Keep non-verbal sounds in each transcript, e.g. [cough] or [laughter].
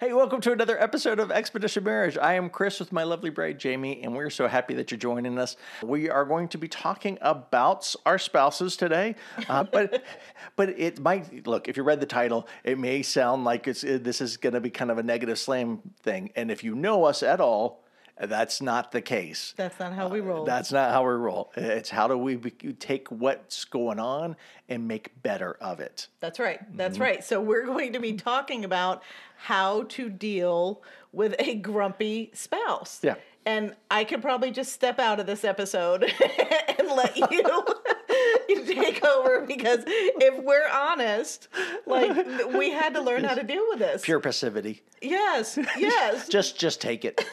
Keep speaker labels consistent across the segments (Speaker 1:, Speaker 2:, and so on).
Speaker 1: Hey, welcome to another episode of Expedition Marriage. I am Chris with my lovely bride Jamie, and we're so happy that you're joining us. We are going to be talking about our spouses today, uh, [laughs] but but it might look if you read the title, it may sound like it's this is going to be kind of a negative slam thing, and if you know us at all. That's not the case.
Speaker 2: That's not how we roll.
Speaker 1: That's not how we roll. It's how do we be- take what's going on and make better of it.
Speaker 2: That's right. That's
Speaker 1: Mm-hmm.
Speaker 2: right. So we're going to be talking about how to deal with a grumpy spouse.
Speaker 1: Yeah.
Speaker 2: And I could probably just step out of this episode [laughs] and let you, you [laughs] take over because if we're honest, like we had to learn how to deal with this.
Speaker 1: Pure passivity.
Speaker 2: Yes. Yes. [laughs]
Speaker 1: Just just take it.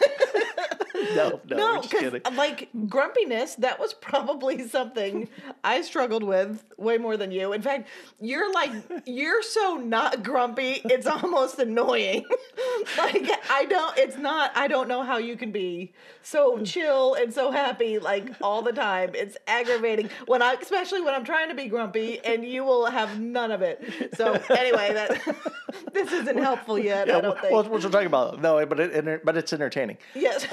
Speaker 1: [laughs] no, no,
Speaker 2: No,
Speaker 1: just
Speaker 2: because
Speaker 1: kidding.
Speaker 2: like grumpiness, that was probably [laughs] something I struggled with way more than you. In fact, you're like you're so not grumpy, it's [laughs] almost annoying. like I don't, it's not. I don't know how you can be so chill and so happy like all the time. It's aggravating when I, especially when I'm trying to be grumpy, and you will have none of it. So anyway, that this isn't helpful yet. I don't think.
Speaker 1: Well, what we're talking about, no, but it, but it's entertaining.
Speaker 2: yes.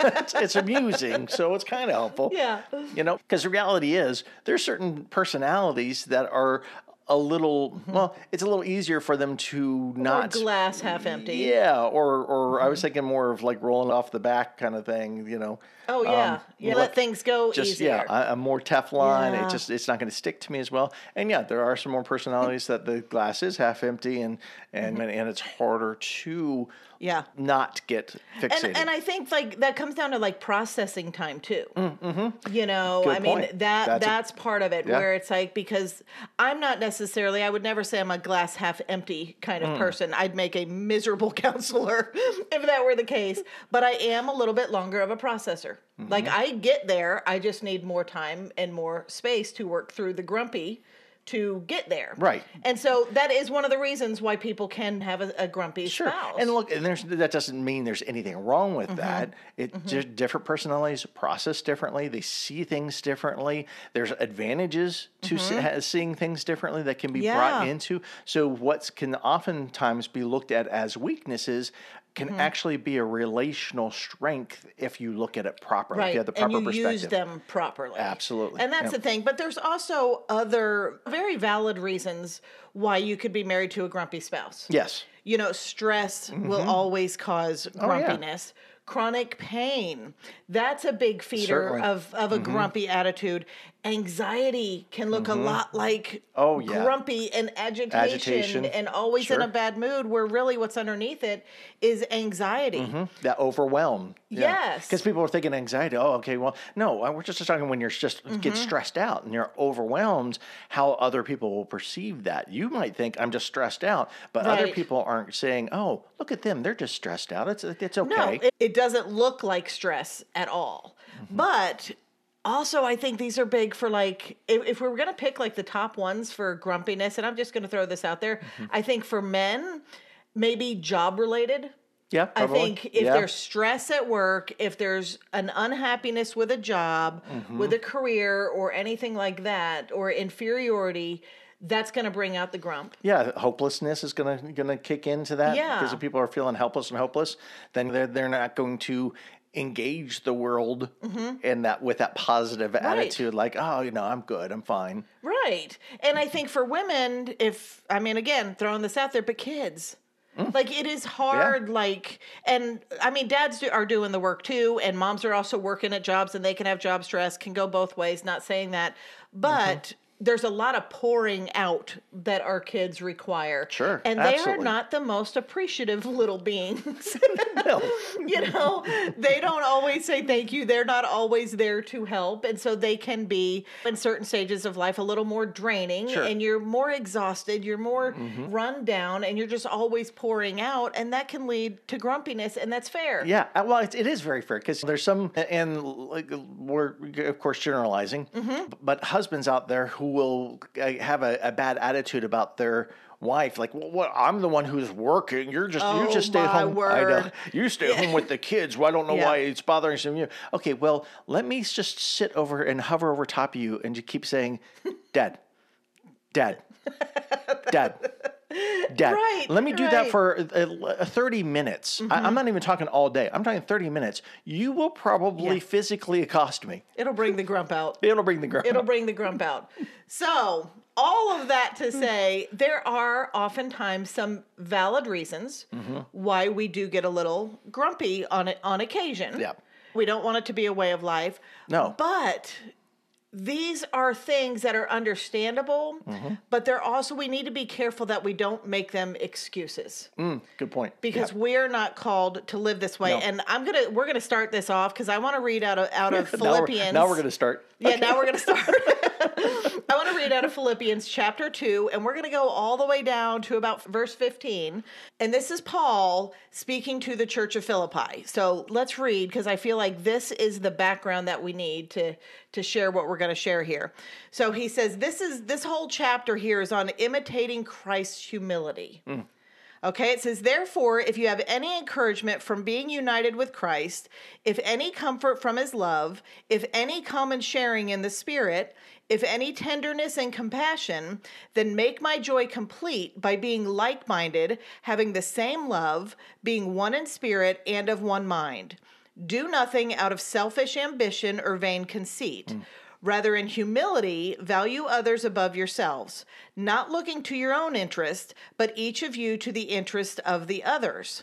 Speaker 1: It's, [laughs] it's amusing, so it's kind of helpful.
Speaker 2: Yeah.
Speaker 1: you know, because the reality is there's certain personalities that are a little mm-hmm. well, it's a little easier for them to
Speaker 2: Or
Speaker 1: not
Speaker 2: glass half empty.
Speaker 1: Yeah, or or I was mm-hmm. thinking more of like rolling off the back kind of thing, you know.
Speaker 2: Oh yeah,
Speaker 1: Um,
Speaker 2: yeah.
Speaker 1: let-
Speaker 2: Let things go
Speaker 1: just
Speaker 2: easier.
Speaker 1: yeah, a, I'm more Teflon.
Speaker 2: Yeah.
Speaker 1: It just it's not going to stick to me as well. And yeah, there are some more personalities that the glass is half empty, and and mm-hmm. and it's harder to
Speaker 2: yeah.
Speaker 1: not get fixated.
Speaker 2: And, and I think like that comes down to like processing time too. Mm, you know,
Speaker 1: Good
Speaker 2: I mean
Speaker 1: point.
Speaker 2: that
Speaker 1: That's
Speaker 2: that's,
Speaker 1: a-
Speaker 2: part of it
Speaker 1: Yeah.
Speaker 2: where it's like because I'm not necessarily I would never say I'm a glass half empty kind
Speaker 1: Mm.
Speaker 2: of person. I'd make a miserable [laughs] counselor [laughs] if that were the case. But I am a little bit longer of a processor.
Speaker 1: Mm-hmm.
Speaker 2: Like I get there, I just need more time and more space to work through the grumpy to get there.
Speaker 1: Right.
Speaker 2: And so that is one of the reasons why people can have a, a grumpy
Speaker 1: Sure.
Speaker 2: spouse.
Speaker 1: And look, and there's that doesn't mean there's anything wrong
Speaker 2: Mm-hmm.
Speaker 1: with that. It just different personalities process differently. They see things differently. There's advantages to see, ha- seeing things differently that can be brought
Speaker 2: Mm-hmm.
Speaker 1: Into. So what can oftentimes be looked at as weaknesses can
Speaker 2: Mm-hmm.
Speaker 1: actually be a relational strength if you look at it properly. If
Speaker 2: right
Speaker 1: you have the
Speaker 2: and you
Speaker 1: perspective.
Speaker 2: use them properly
Speaker 1: Absolutely.
Speaker 2: and that's the thing but there's also other very valid reasons why you could be married to a grumpy spouse
Speaker 1: Yes.
Speaker 2: you know stress will always cause
Speaker 1: Mm-hmm. Oh, yeah.
Speaker 2: grumpiness chronic pain that's a big feeder
Speaker 1: Certainly. Mm-hmm.
Speaker 2: of, of a grumpy attitude anxiety can look a lot like
Speaker 1: Oh, yeah.
Speaker 2: grumpy and agitation,
Speaker 1: Agitation.
Speaker 2: and always in a bad mood where really what's underneath it is anxiety
Speaker 1: that overwhelm.
Speaker 2: Yes.
Speaker 1: Because people are thinking anxiety. Oh, okay. Well, no, uh, we're just talking when you're just
Speaker 2: Mm-hmm.
Speaker 1: get stressed out and you're overwhelmed, how other people will perceive that. You might think I'm just stressed out, but other people aren't saying, oh, look at them. They're just stressed out. It's, it's okay.
Speaker 2: No, it, it doesn't look like stress at all.
Speaker 1: Mm-hmm.
Speaker 2: But also, I think these are big for like, if, if we're going to pick like the top ones for grumpiness, and I'm just going to throw this out there,
Speaker 1: Mm-hmm.
Speaker 2: I think for men, maybe job related.
Speaker 1: yeah.
Speaker 2: I think if
Speaker 1: yeah.
Speaker 2: there's stress at work, if there's an unhappiness with a job,
Speaker 1: Mm-hmm.
Speaker 2: with a career, or anything like that, or inferiority, that's going to bring out the grump.
Speaker 1: yeah, hopelessness is gonna gonna kick into that.
Speaker 2: Yeah.
Speaker 1: Because if people are feeling helpless and hopeless, then they're they're not going to engage the world in that with that positive attitude, like, oh, you know, I'm good, I'm fine.
Speaker 2: Right. And I think for women, if, I mean, again, throwing this out there, but kids.
Speaker 1: Mm.
Speaker 2: Like it is hard, like, and I mean, dads do, are doing the work too, and moms are also working at jobs, and they can have job stress, can go both ways. Not saying that, but
Speaker 1: Mm-hmm.
Speaker 2: There's a lot of pouring out that our kids require.
Speaker 1: Sure,
Speaker 2: and they
Speaker 1: absolutely.
Speaker 2: are not the most appreciative little beings. [laughs] [laughs]
Speaker 1: No.
Speaker 2: you know, they don't always say thank you. They're not always there to help. And so they can be, in certain stages of life, a little more draining.
Speaker 1: Sure. Mm-hmm.
Speaker 2: And you're more exhausted, you're more run down, and you're just always pouring out. And that can lead to grumpiness. And that's fair.
Speaker 1: Yeah, uh, well, it, it is very fair because there's some, and like we're of course generalizing,
Speaker 2: Mm-hmm.
Speaker 1: but husbands out there who will uh, have a, a bad attitude about their wife, like, well, what, I'm the one who's working. You're just you
Speaker 2: Oh,
Speaker 1: just stay
Speaker 2: my
Speaker 1: home. I know you stay home with the kids. Well, I don't know
Speaker 2: Yeah.
Speaker 1: why it's bothering some of you. Okay, well, let me just sit over and hover over top of you and just keep saying, "Dad, Dad, [laughs] Dad." [laughs] Dad,
Speaker 2: Right,
Speaker 1: let me do that for uh, uh, 30 minutes. I, I'm not even talking all day. I'm talking 30 minutes. You will probably
Speaker 2: Yeah.
Speaker 1: physically accost me.
Speaker 2: It'll bring the grump out. [laughs]
Speaker 1: It'll bring the girl.
Speaker 2: It'll bring the grump out. So, all of that to say, there are oftentimes some valid reasons
Speaker 1: Mm-hmm.
Speaker 2: why we do get a little grumpy on it on occasion.
Speaker 1: Yeah.
Speaker 2: We don't want it to be a way of life.
Speaker 1: No.
Speaker 2: But these are things that are understandable,
Speaker 1: Mm-hmm.
Speaker 2: but they're also we need to be careful that we don't make them excuses
Speaker 1: Mm, good point.
Speaker 2: because
Speaker 1: Yeah.
Speaker 2: we're not called to live this way.
Speaker 1: No.
Speaker 2: And I'm gonna we're gonna start this off because I want to read out of out of [laughs]
Speaker 1: now we're,
Speaker 2: Philippians.
Speaker 1: now we're going to start.
Speaker 2: Yeah, now we're going to start. [laughs] [laughs] I want to read out of Philippians chapter 2, and we're going to go all the way down to about verse 15. And this is Paul speaking to the church of Philippi. So let's read because I feel like this is the background that we need to, to share what we're going to share here. So he says, This is this whole chapter here is on imitating Christ's humility. Hmm. Okay, it says, therefore, if you have any encouragement from being united with Christ, if any comfort from his love, if any common sharing in the Spirit, if any tenderness and compassion, then make my joy complete by being like minded, having the same love, being one in spirit and of one mind. Do nothing out of selfish ambition or vain conceit. Mm. Rather, in humility, value others above yourselves, not looking to your own interest, but each of you to the interest of the others.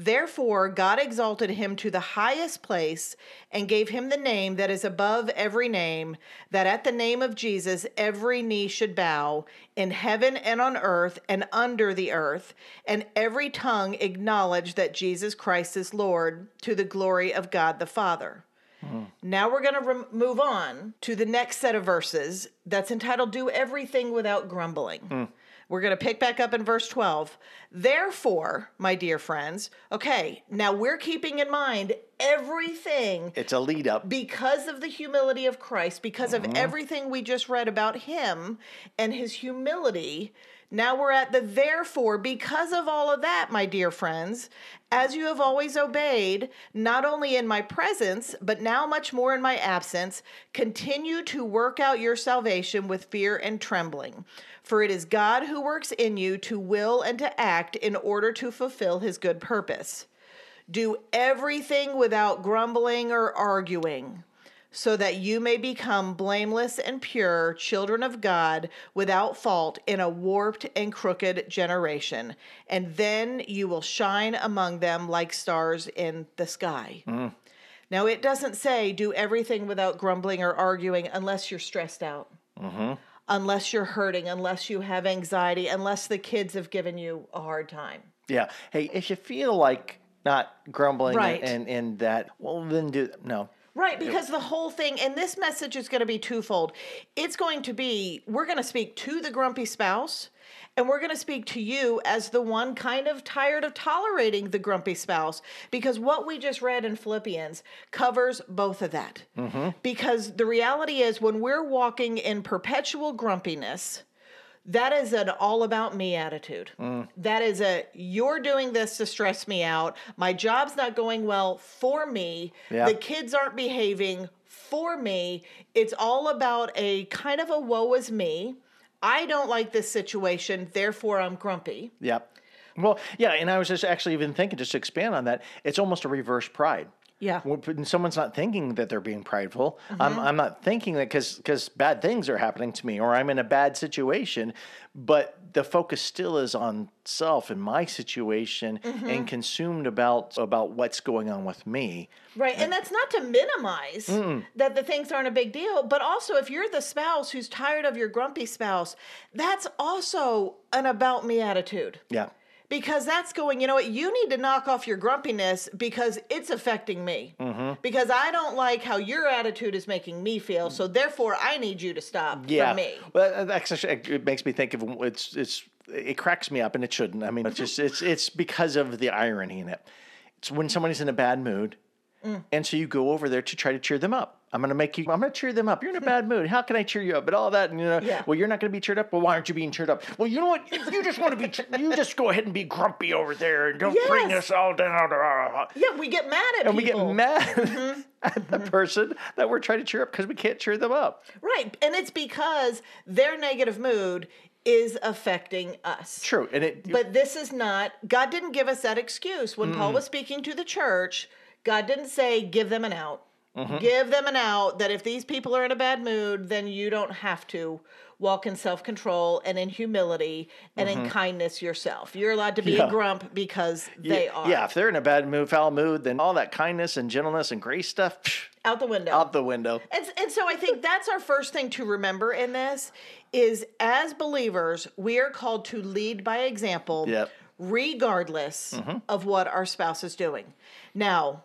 Speaker 2: Therefore, God exalted him to the highest place and gave him the name that is above every name, that at the name of Jesus every knee should bow, in heaven and on earth and under the earth, and every tongue acknowledge that Jesus Christ is Lord, to the glory of God the Father. Hmm. Now we're going to rem- move on to the next set of verses that's entitled Do Everything Without Grumbling. Hmm. We're going to pick back up in verse 12. Therefore, my dear friends, okay, now we're keeping in mind everything
Speaker 1: It's a lead up.
Speaker 2: because of the humility of Christ, because of mm-hmm. everything we just read about him and his humility. Now we're at the therefore, because of all of that, my dear friends, as you have always obeyed, not only in my presence, but now much more in my absence, continue to work out your salvation with fear and trembling. For it is God who works in you to will and to act in order to fulfill his good purpose. Do everything without grumbling or arguing, so that you may become blameless and pure children of God without fault in a warped and crooked generation. And then you will shine among them like stars in the sky. Mm. Now, it doesn't say do everything without grumbling or arguing unless you're stressed out. Mm-hmm. Unless you're hurting, unless you have anxiety, unless the kids have given you a hard time.
Speaker 1: Yeah. Hey, if you feel like not grumbling
Speaker 2: Right.
Speaker 1: and, and that, well, then do no.
Speaker 2: Right, because the whole thing, and this message is going to be twofold. It's going to be we're going to speak to the grumpy spouse, and we're going to speak to you as the one kind of tired of tolerating the grumpy spouse, because what we just read in Philippians covers both of that. Mm-hmm. Because the reality is, when we're walking in perpetual grumpiness, that is an all about me attitude. Mm. That is a you're doing this to stress me out. My job's not going well for me.
Speaker 1: Yeah.
Speaker 2: The kids aren't behaving for me. It's all about a kind of a woe is me. I don't like this situation, therefore I'm grumpy.
Speaker 1: Yep. Well, yeah, and I was just actually even thinking, just to expand on that, it's almost a reverse pride.
Speaker 2: Yeah.
Speaker 1: When someone's not thinking that they're being prideful,
Speaker 2: Mm-hmm.
Speaker 1: I'm, I'm not thinking that because bad things are happening to me or I'm in a bad situation, but the focus still is on self and my situation
Speaker 2: Mm-hmm.
Speaker 1: and consumed about about what's going on with me.
Speaker 2: Right. And that's not to minimize that the things aren't a big deal, but also if you're the spouse who's tired of your grumpy spouse, that's also an about me attitude.
Speaker 1: Yeah.
Speaker 2: Because that's going, you know what, you need to knock off your grumpiness because it's affecting me. Mm-hmm. Because I don't like how your attitude is making me feel, so therefore I need you to stop
Speaker 1: Yeah.
Speaker 2: from me.
Speaker 1: Well, that's actually, it makes me think of it's it's it cracks me up, and it shouldn't. I mean, it's just it's it's because of the irony in it. It's when somebody's in a bad mood,
Speaker 2: Mm.
Speaker 1: and so you go over there to try to cheer them up. I'm going to make you. I'm going to cheer them up. You're in a bad mood. How can I cheer you up? And all that, and you know,
Speaker 2: Yeah.
Speaker 1: well, you're not going to be cheered up. Well, why aren't you being cheered up? Well, you know what? If you just want to be, che- you just go ahead and be grumpy over there, and don't bring us all down.
Speaker 2: Yeah, we get mad at
Speaker 1: And we get mad [laughs]
Speaker 2: Mm-hmm.
Speaker 1: at the person that we're trying to cheer up because we can't cheer them up.
Speaker 2: Right. And it's because their negative mood is affecting us.
Speaker 1: True, and it.
Speaker 2: But this is not, God didn't give us that excuse. When Paul was speaking to the church, God didn't say, give them an out. Mm-hmm. Give them an out that if these people are in a bad mood, then you don't have to walk in self control and in humility and in mm-hmm. kindness yourself. You're allowed to be
Speaker 1: Yeah.
Speaker 2: a grump because they
Speaker 1: yeah,
Speaker 2: are
Speaker 1: Yeah, if they're in a bad mood, foul mood, then all that kindness and gentleness and grace stuff psh,
Speaker 2: out the window.
Speaker 1: out the window.
Speaker 2: And, and so I think that's our first thing to remember in this is as believers, we are called to lead by example,
Speaker 1: Yep.
Speaker 2: regardless mm-hmm. of what our spouse is doing. Now,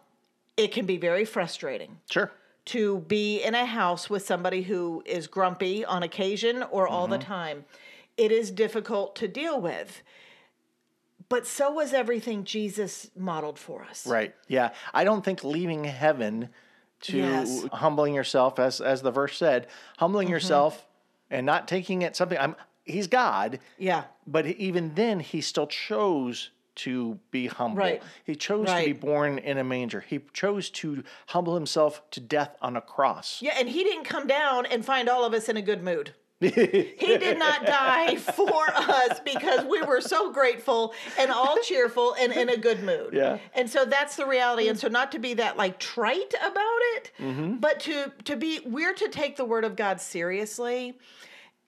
Speaker 2: it can be very frustrating
Speaker 1: Sure.
Speaker 2: to be in a house with somebody who is grumpy on occasion or all the time. It is difficult to deal with. But so was everything Jesus modeled for us.
Speaker 1: Right. Yeah. I don't think leaving heaven to
Speaker 2: Yes.
Speaker 1: humbling yourself, as as the verse said, humbling
Speaker 2: Mm-hmm.
Speaker 1: yourself and not taking it something. I'm. He's God,
Speaker 2: Yeah.
Speaker 1: but even then, he still chose to be humble.
Speaker 2: Right.
Speaker 1: He chose to be born in a manger. He chose to humble himself to death on a cross.
Speaker 2: Yeah, and he didn't come down and find all of us in a good mood. [laughs] he did not die for us because we were so grateful and all cheerful and in a good mood.
Speaker 1: Yeah.
Speaker 2: And so that's the reality. And so not to be that like trite about it,
Speaker 1: Mm-hmm.
Speaker 2: but to to be we're to take the word of God seriously.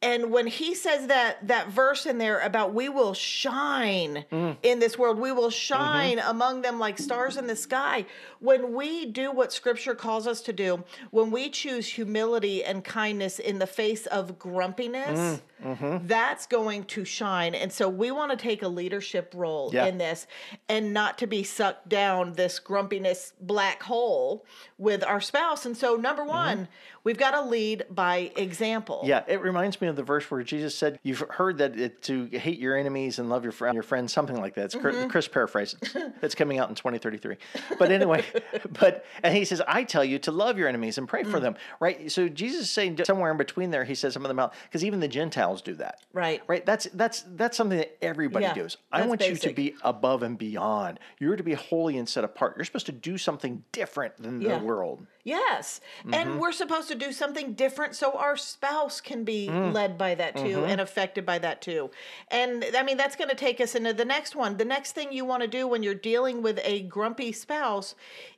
Speaker 2: And when he says that that verse in there about we will shine
Speaker 1: Mm.
Speaker 2: in this world, we will
Speaker 1: Mm-hmm.
Speaker 2: shine among them like stars in the sky. When we do what scripture calls us to do, when we choose humility and kindness in the face of grumpiness,
Speaker 1: Mm,
Speaker 2: that's going to shine. And so we want to take a leadership role
Speaker 1: Yeah.
Speaker 2: in this and not to be sucked down this grumpiness black hole with our spouse. And so, number one, we've got to lead by example.
Speaker 1: Yeah, it reminds me of the verse where Jesus said, "You've heard that it, to hate your enemies and love your friend, your friends, something like that." It's Chris-
Speaker 2: Mm-hmm.
Speaker 1: Chris paraphrased. It's [laughs] coming out in 2033. But anyway, [laughs] but and he says, "I tell you to love your enemies and pray
Speaker 2: Mm.
Speaker 1: for them." Right. So Jesus is saying somewhere in between there, he says some of them out because even the Gentiles do that.
Speaker 2: Right.
Speaker 1: Right. That's that's that's something that everybody
Speaker 2: Yeah,
Speaker 1: does. I want you to be above and beyond. You're to be holy and set apart. You're supposed to do something different than
Speaker 2: Yeah.
Speaker 1: the world.
Speaker 2: Yes.
Speaker 1: Mm-hmm.
Speaker 2: And we're supposed to do something different so our spouse can be
Speaker 1: Mm.
Speaker 2: led by that too
Speaker 1: Mm-hmm.
Speaker 2: and affected by that too. And I mean, that's going to take us into the next one. The next thing you want to do when you're dealing with a grumpy spouse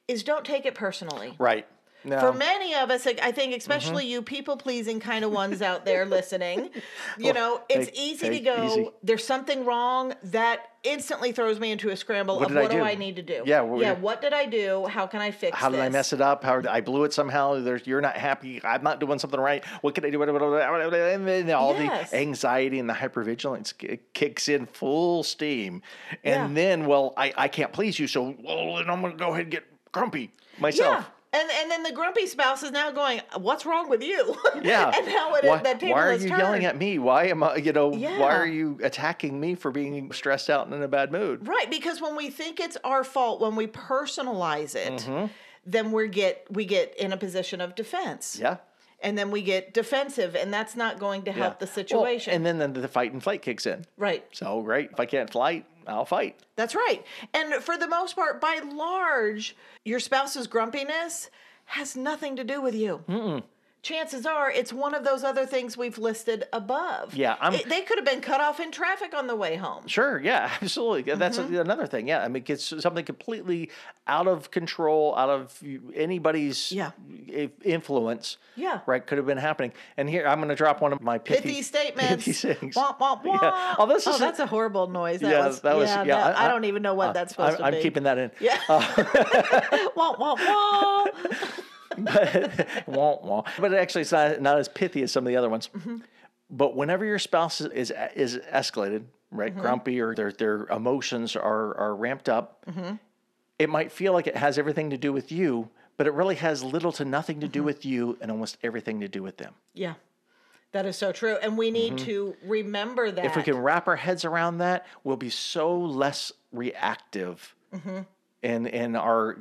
Speaker 2: is don't take it personally.
Speaker 1: Right. No.
Speaker 2: For many of us, I think, especially
Speaker 1: Mm-hmm.
Speaker 2: you people pleasing kind of ones out there [laughs] listening, you know, it's
Speaker 1: take-
Speaker 2: easy to go,
Speaker 1: easy.
Speaker 2: there's something wrong that instantly throws me into a scramble
Speaker 1: What
Speaker 2: of
Speaker 1: did I
Speaker 2: what do
Speaker 1: do?
Speaker 2: I need to do?
Speaker 1: Yeah, what-
Speaker 2: yeah, what did I do? How can I fix it?
Speaker 1: How did I mess it up? How did I blew it somehow? There's you're not happy. I'm not doing something right. What can I do? And then all
Speaker 2: Yes.
Speaker 1: the anxiety and the hypervigilance kicks in full steam. And
Speaker 2: Yeah.
Speaker 1: then, well, I, I can't please you, so well, then I'm gonna go ahead and get grumpy myself.
Speaker 2: Yeah. And, and then the grumpy spouse is now going, What's wrong with you? [laughs]
Speaker 1: Yeah.
Speaker 2: and now it
Speaker 1: why,
Speaker 2: that table
Speaker 1: why are you
Speaker 2: turned.
Speaker 1: yelling at me? Why am I, you know,
Speaker 2: yeah.
Speaker 1: why are you attacking me for being stressed out and in a bad mood?
Speaker 2: Right, because when we think it's our fault, when we personalize it,
Speaker 1: Mm-hmm.
Speaker 2: then we get we get in a position of defense.
Speaker 1: Yeah.
Speaker 2: And then we get defensive, and that's not going to help
Speaker 1: yeah.
Speaker 2: the
Speaker 1: Well,
Speaker 2: situation.
Speaker 1: and then the, the fight and flight kicks in.
Speaker 2: right.
Speaker 1: So great. If I can't fight, I'll fight.
Speaker 2: That's right. And for the most part, by large, your spouse's grumpiness has nothing to do with you. Chances are it's one of those other things we've listed above.
Speaker 1: Yeah, I'm-
Speaker 2: It- they could have been cut off in traffic on the way home.
Speaker 1: Sure, yeah, [laughs] absolutely. That's
Speaker 2: Mm-hmm.
Speaker 1: another thing. Yeah, I mean, it's something completely out of control, out of anybody's
Speaker 2: Yeah.
Speaker 1: influence.
Speaker 2: Yeah.
Speaker 1: right. Could have been happening. And here, I'm going to drop one of my pithy,
Speaker 2: Pithy statements.
Speaker 1: pithy sayings.
Speaker 2: Womp, womp, [laughs] womp.
Speaker 1: Yeah. Oh, this is
Speaker 2: that's a horrible noise. That
Speaker 1: yeah,
Speaker 2: was,
Speaker 1: that was
Speaker 2: yeah,
Speaker 1: yeah.
Speaker 2: that- I, don't even know what that's supposed
Speaker 1: I'm,
Speaker 2: to
Speaker 1: I'm
Speaker 2: be.
Speaker 1: keeping that in.
Speaker 2: Yeah. [laughs] womp, womp, womp. [laughs]
Speaker 1: wah, wah. But actually, it's not not as pithy as some of the other ones.
Speaker 2: Mm-hmm.
Speaker 1: But whenever your spouse is is escalated, right,
Speaker 2: Mm-hmm.
Speaker 1: grumpy, or their their emotions are are ramped up,
Speaker 2: Mm-hmm.
Speaker 1: it might feel like it has everything to do with you, but it really has little to nothing to do
Speaker 2: Mm-hmm.
Speaker 1: with you and almost everything to do with them.
Speaker 2: Yeah. That is so true. And we need to remember that.
Speaker 1: Mm-hmm. If we can wrap our heads around that, we'll be so less reactive,
Speaker 2: Mm-hmm.
Speaker 1: and and our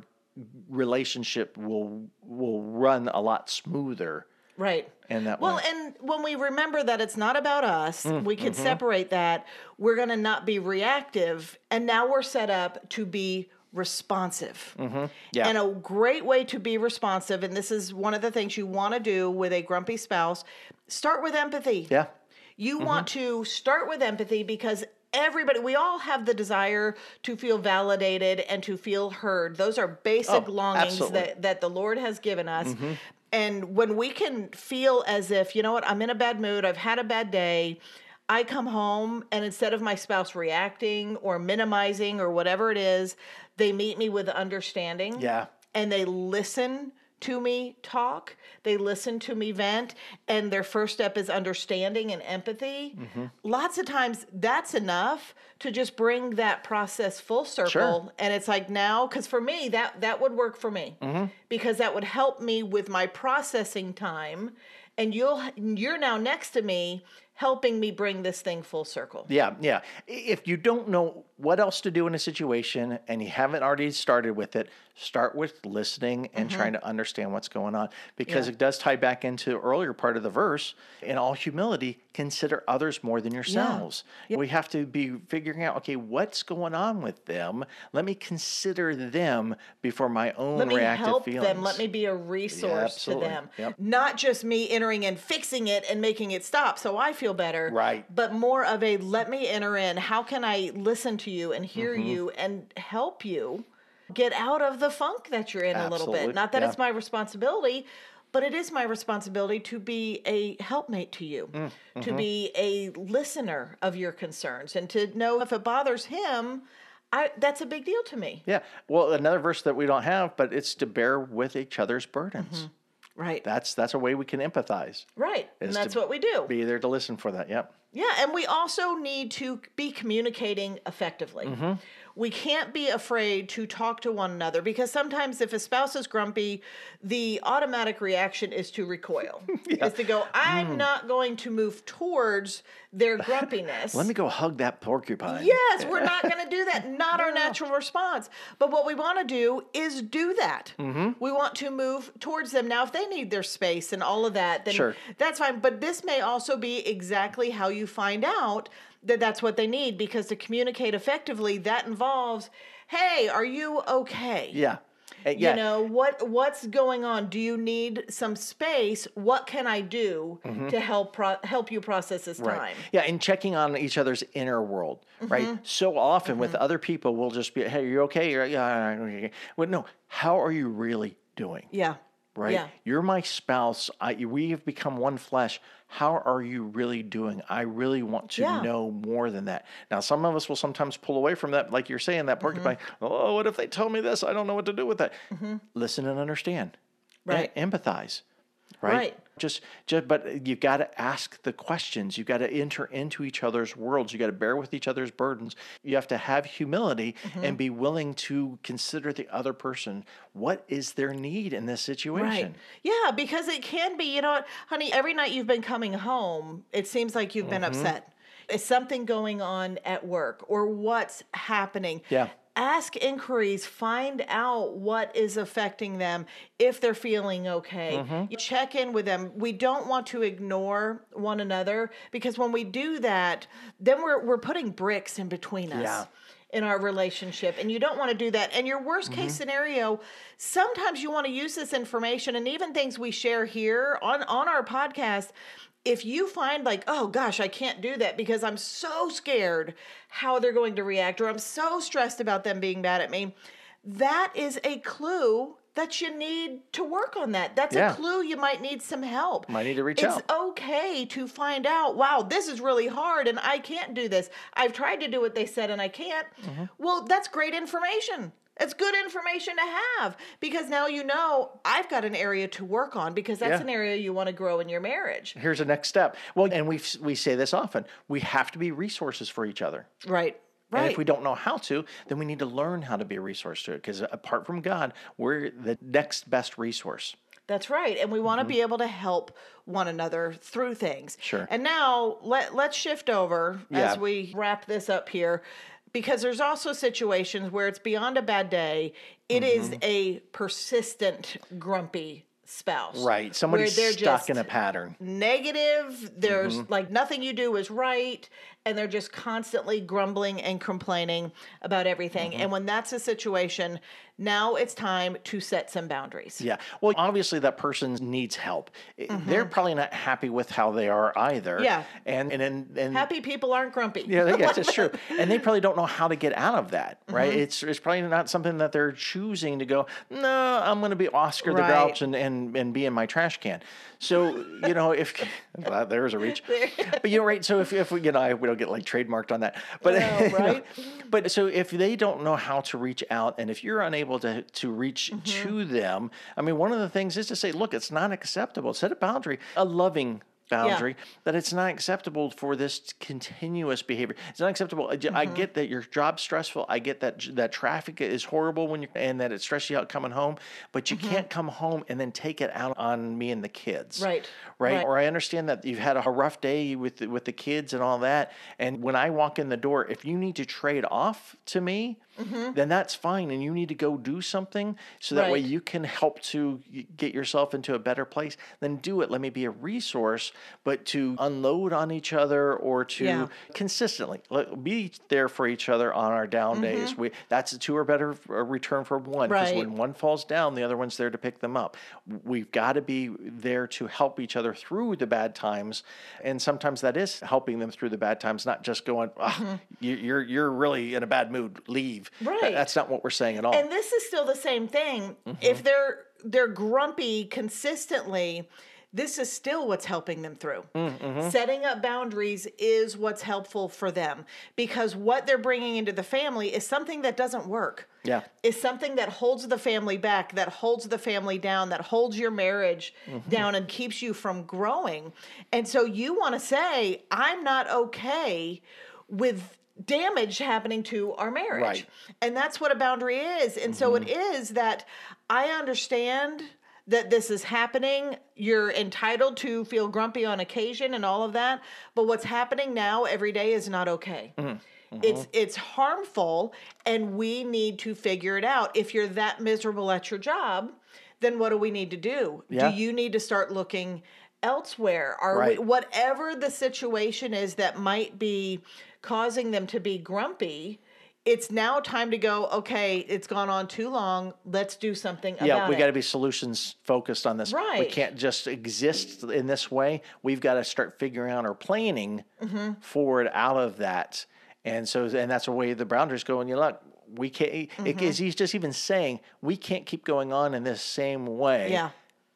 Speaker 1: relationship will will run a lot smoother.
Speaker 2: Right.
Speaker 1: And that
Speaker 2: Well,
Speaker 1: way.
Speaker 2: and when we remember that it's not about us,
Speaker 1: Mm,
Speaker 2: we can
Speaker 1: mm-hmm.
Speaker 2: separate that. We're going to not be reactive. And now we're set up to be responsive.
Speaker 1: Mm-hmm. Yeah.
Speaker 2: And a great way to be responsive, and this is one of the things you want to do with a grumpy spouse, start with empathy.
Speaker 1: yeah.
Speaker 2: You
Speaker 1: Mm-hmm.
Speaker 2: want to start with empathy because everybody, we all have the desire to feel validated and to feel heard. Those are basic
Speaker 1: Oh,
Speaker 2: longings
Speaker 1: absolutely.
Speaker 2: that, that the Lord has given us.
Speaker 1: Mm-hmm.
Speaker 2: And when we can feel as if, you know what, I'm in a bad mood, I've had a bad day. I come home and instead of my spouse reacting or minimizing or whatever it is, they meet me with understanding
Speaker 1: Yeah.
Speaker 2: and they listen to me talk, they listen to me vent, and their first step is understanding and empathy.
Speaker 1: Mm-hmm.
Speaker 2: Lots of times that's enough to just bring that process full circle. And it's like now, because for me, that that would work for me
Speaker 1: Mm-hmm.
Speaker 2: because that would help me with my processing time. And you'll you're now next to me helping me bring this thing full circle.
Speaker 1: Yeah, yeah. If you don't know what else to do in a situation and you haven't already started with it, start with listening and trying to understand what's going on because
Speaker 2: Mm-hmm. Yeah.
Speaker 1: it does tie back into the earlier part of the verse. In all humility, consider others more than yourselves. We have to be figuring out, okay, what's going on with them? Let me consider them before my own
Speaker 2: Let me
Speaker 1: reactive
Speaker 2: help
Speaker 1: feelings.
Speaker 2: them. Let me be a resource to them.
Speaker 1: Yep.
Speaker 2: Not just me entering and fixing it and making it stop so I feel better.
Speaker 1: Right.
Speaker 2: But more of a let me enter in. How can I listen to you and hear
Speaker 1: Mm-hmm.
Speaker 2: you and help you get out of the funk that you're in a little bit? Not that
Speaker 1: Yeah.
Speaker 2: it's my responsibility. But it is my responsibility to be a helpmate to you,
Speaker 1: Mm,
Speaker 2: to
Speaker 1: mm-hmm.
Speaker 2: be a listener of your concerns, and to know if it bothers him, I, that's a big deal to me.
Speaker 1: yeah. Well, another verse that we don't have, but it's to bear with each other's burdens.
Speaker 2: Right.
Speaker 1: That's that's a way we can empathize.
Speaker 2: right. And that's what we do.
Speaker 1: Be there to listen for that. Yep.
Speaker 2: Yeah, and we also need to be communicating effectively.
Speaker 1: Mm-hmm.
Speaker 2: We can't be afraid to talk to one another because sometimes if a spouse is grumpy, the automatic reaction is to recoil. [laughs] Is to go, I'm
Speaker 1: Mm.
Speaker 2: not going to move towards their [laughs] grumpiness.
Speaker 1: Let me go hug that porcupine.
Speaker 2: Yes, we're [laughs] not going to do that. Not our natural response. But what we want to do is do that.
Speaker 1: Mm-hmm.
Speaker 2: We want to move towards them. Now, if they need their space and all of that, then
Speaker 1: Sure.
Speaker 2: that's fine. But this may also be exactly how you find out that that's what they need because to communicate effectively, that involves, hey, are you okay?
Speaker 1: Yeah. Uh, yeah.
Speaker 2: You know what what's going on? Do you need some space? What can I do to help pro- help you process this
Speaker 1: Mm-hmm. Right.
Speaker 2: time?
Speaker 1: Yeah, and checking on each other's inner world, right?
Speaker 2: Mm-hmm.
Speaker 1: So often with other people, we'll just be, "Hey, you're okay." You're, yeah. okay." Well, no. How are you really doing?
Speaker 2: Yeah.
Speaker 1: Right?
Speaker 2: Yeah.
Speaker 1: You're my spouse. I, we have become one flesh. How are you really doing? I really want to
Speaker 2: Yeah.
Speaker 1: know more than that. Now, some of us will sometimes pull away from that, like you're saying, that porcupine.
Speaker 2: Mm-hmm.
Speaker 1: Oh, what if they tell me this? I don't know what to do with that. Listen and understand.
Speaker 2: Right.
Speaker 1: Empathize. Right.
Speaker 2: Right.
Speaker 1: Just, just, but you've got to ask the questions. You've got to enter into each other's worlds. You got to bear with each other's burdens. You have to have humility
Speaker 2: Mm-hmm.
Speaker 1: and be willing to consider the other person. What is their need in this situation?
Speaker 2: Right. Yeah, because it can be, you know what, honey, every night you've been coming home, it seems like you've been
Speaker 1: Mm-hmm.
Speaker 2: upset. Is something going on at work or what's happening?
Speaker 1: Yeah.
Speaker 2: Ask inquiries, find out what is affecting them if they're feeling okay.
Speaker 1: Mm-hmm.
Speaker 2: You check in with them. We don't want to ignore one another because when we do that, then we're we're putting bricks in between us
Speaker 1: Yeah.
Speaker 2: in our relationship and you don't want to do that and your worst case
Speaker 1: Mm-hmm.
Speaker 2: scenario sometimes you want to use this information and even things we share here on on our podcast if you find like oh gosh i can't do that because i'm so scared how they're going to react or i'm so stressed about them being mad at me that is a clue that you need to work on that that's
Speaker 1: Yeah.
Speaker 2: a clue you might need some help
Speaker 1: Might need to reach
Speaker 2: it's
Speaker 1: out.
Speaker 2: okay to find out, wow, this is really hard and I can't do this. I've tried to do what they said and I can't.
Speaker 1: Mm-hmm.
Speaker 2: Well, that's great information. It's good information to have because now you know I've got an area to work on because that's
Speaker 1: Yeah.
Speaker 2: an area you want to grow in your marriage.
Speaker 1: Here's the next step. Well, and we we say this often. We have to be resources for each other.
Speaker 2: Right. Right.
Speaker 1: And if we don't know how to, then we need to learn how to be a resource to it. Because apart from God, we're the next best resource.
Speaker 2: That's right. And we want to mm-hmm. be able to help one another through things.
Speaker 1: Sure.
Speaker 2: And now let let's shift over
Speaker 1: Yeah.
Speaker 2: as we wrap this up here because there's also situations where it's beyond a bad day. It is
Speaker 1: Mm-hmm.
Speaker 2: a persistent grumpy spouse.
Speaker 1: Right. Somebody's
Speaker 2: they're
Speaker 1: stuck in a pattern.
Speaker 2: negative. There's
Speaker 1: Mm-hmm.
Speaker 2: like nothing you do is right. And they're just constantly grumbling and complaining about everything.
Speaker 1: Mm-hmm.
Speaker 2: And when that's a situation, now it's time to set some boundaries.
Speaker 1: Yeah. Well, obviously that person needs help. I- They're probably not happy with how they are either.
Speaker 2: Mm-hmm. Yeah.
Speaker 1: And and and, and
Speaker 2: Happy people aren't grumpy.
Speaker 1: yeah, that's true. [laughs] And they probably don't know how to get out of that, right?
Speaker 2: Mm-hmm.
Speaker 1: It's it's probably not something that they're choosing to go, no, I'm going to be Oscar the Grouch and, and, and be in my trash can. So, you know, if [laughs] well, there's a reach. But you know, right. So if, if you know, I, we don't get like trademarked on that, but, you [laughs] know,
Speaker 2: right. [laughs]
Speaker 1: but so if they don't know how to reach out and if you're unable to, to reach
Speaker 2: Mm-hmm.
Speaker 1: to them, I mean, one of the things is to say, look, it's not acceptable. Set a boundary, a loving boundary that it's not acceptable for this continuous behavior. It's not acceptable. I, j- I
Speaker 2: Mm-hmm.
Speaker 1: get that your job's stressful. I get that that traffic is horrible when you and that it stresses you out coming home. But you can't come home and then take it out on me and the kids.
Speaker 2: Mm-hmm. Right.
Speaker 1: Right.
Speaker 2: Right.
Speaker 1: Or I understand that you've had a rough day with with the kids and all that. And when I walk in the door, if you need to trade off to me, then that's fine. And you need to go do something so that way
Speaker 2: Mm-hmm.
Speaker 1: You can help to get yourself into a better place. Then do it. Let me be a resource, but to unload on each other or to
Speaker 2: Yeah.
Speaker 1: consistently let, be there for each other on our down days. We that's a two or better return for one. Because
Speaker 2: Mm-hmm. Right.
Speaker 1: when one falls down, the other one's there to pick them up. We've got to be there to help each other through the bad times, and sometimes that is helping them through the bad times, not just going, "Ah, you, "You're you're really in a bad mood, leave."
Speaker 2: Mm-hmm. Right.
Speaker 1: that's not what we're saying at all.
Speaker 2: And this is still the same thing.
Speaker 1: Mm-hmm.
Speaker 2: If they're they're grumpy consistently, this is still what's helping them through.
Speaker 1: Mm-hmm.
Speaker 2: Setting up boundaries is what's helpful for them because what they're bringing into the family is something that doesn't work.
Speaker 1: Yeah.
Speaker 2: Is something that holds the family back, that holds the family down, that holds your marriage
Speaker 1: Mm-hmm.
Speaker 2: down and keeps you from growing. And so you want to say, I'm not okay with damage happening to our marriage.
Speaker 1: Right.
Speaker 2: And that's what a boundary is. And so it mm-hmm. is that I understand that this is happening. You're entitled to feel grumpy on occasion and all of that. But what's happening now every day is not okay. Mm-hmm. It's mm-hmm. it's harmful and we need to figure it out. If you're that miserable at your job, then what do we need to do?
Speaker 1: Yeah.
Speaker 2: Do you need to start looking elsewhere? Are
Speaker 1: Right.
Speaker 2: we whatever the situation is that might be causing them to be grumpy? It's now time to go, okay, it's gone on too long. Let's do something
Speaker 1: yeah, we got to be solutions focused on this.
Speaker 2: right We
Speaker 1: can't just exist in this way. We've got to start figuring out our planning
Speaker 2: Mm-hmm.
Speaker 1: forward out of that. And so, and that's the way the boundaries go. And you look, we can't. it-
Speaker 2: Mm-hmm.
Speaker 1: he's just even saying we can't keep going on in this same way.
Speaker 2: Yeah.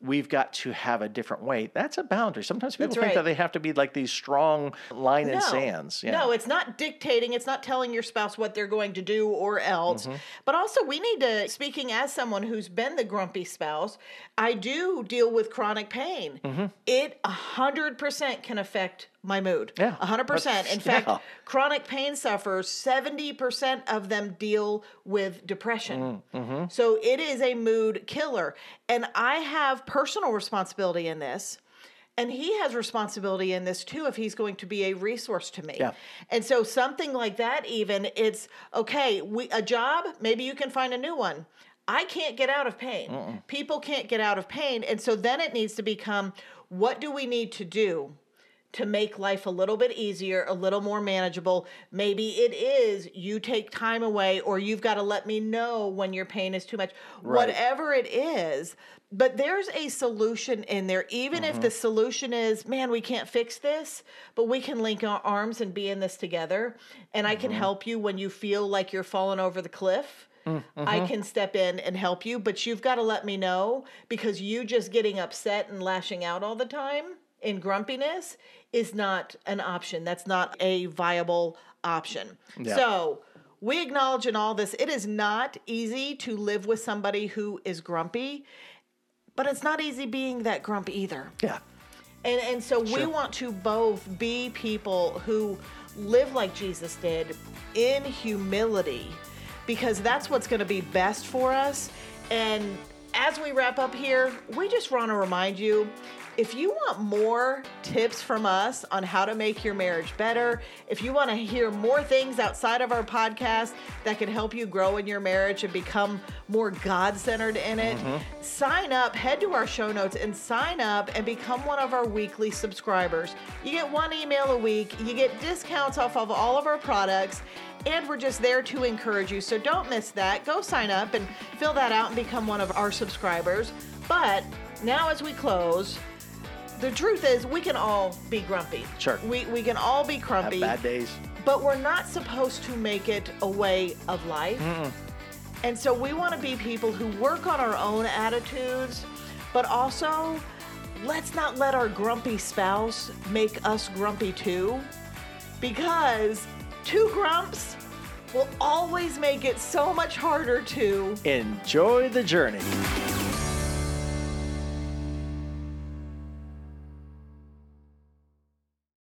Speaker 1: We've got to have a different way. That's a boundary. Sometimes people
Speaker 2: That's
Speaker 1: think that they have to be like these strong line in sands. Yeah.
Speaker 2: No, it's not dictating. It's not telling your spouse what they're going to do or else.
Speaker 1: Mm-hmm.
Speaker 2: But also, we need to, speaking as someone who's been the grumpy spouse, I do deal with chronic pain.
Speaker 1: Mm-hmm.
Speaker 2: It 100% can affect my mood.
Speaker 1: Yeah,
Speaker 2: 100%.
Speaker 1: that's-
Speaker 2: In [laughs] fact,
Speaker 1: yeah.
Speaker 2: chronic pain sufferers, 70% of them deal with depression.
Speaker 1: Mm-hmm.
Speaker 2: So it is a mood killer. And I have personal responsibility in this. And he has responsibility in this too if he's going to be a resource to me.
Speaker 1: Yeah.
Speaker 2: And so something like that even it's okay, we a job, maybe you can find a new one. I can't get out of pain. People can't get out of pain. And so then it needs to become what do we need to do to make life a little bit easier, a little more manageable. Maybe it is you take time away or you've got to let me know when your pain is too much. Whatever it is, but there's a solution in there even if the mm-hmm. solution is, man, we can't fix this, but we can link our arms and be in this together and I can mm-hmm. help you when you feel like you're falling over the cliff. Mm, I mm-hmm. can step in and help you, but you've got to let me know because you just getting upset and lashing out all the time in grumpiness is not an option. That's not a viable option.
Speaker 1: Yeah.
Speaker 2: So, we acknowledge in all this, it is not easy to live with somebody who is grumpy, but it's not easy being that grumpy either.
Speaker 1: yeah.
Speaker 2: And and so we want to both be people who live like Jesus did in humility because that's what's going to be best for us and as we wrap up here, we just want to remind you if you want more tips from us on how to make your marriage better, if you want to hear more things outside of our podcast that can help you grow in your marriage and become more God centered in it, mm-hmm. sign up, head to our show notes and sign up and become one of our weekly subscribers. You get one email a week, you get discounts off of all of our products. And we're just there to encourage you. So don't miss that. Go sign up and fill that out and become one of our subscribers. But now, as we close, the truth is we can all be grumpy.
Speaker 1: Sure.
Speaker 2: We, we can all be
Speaker 1: Have
Speaker 2: grumpy,
Speaker 1: bad days.
Speaker 2: but we're not supposed to make it a way of life. Mm. And so we want to be people who work on our own attitudes, but also let's not let our grumpy spouse make us grumpy too. Because two grumps will always make it so much harder to
Speaker 1: Enjoy the journey.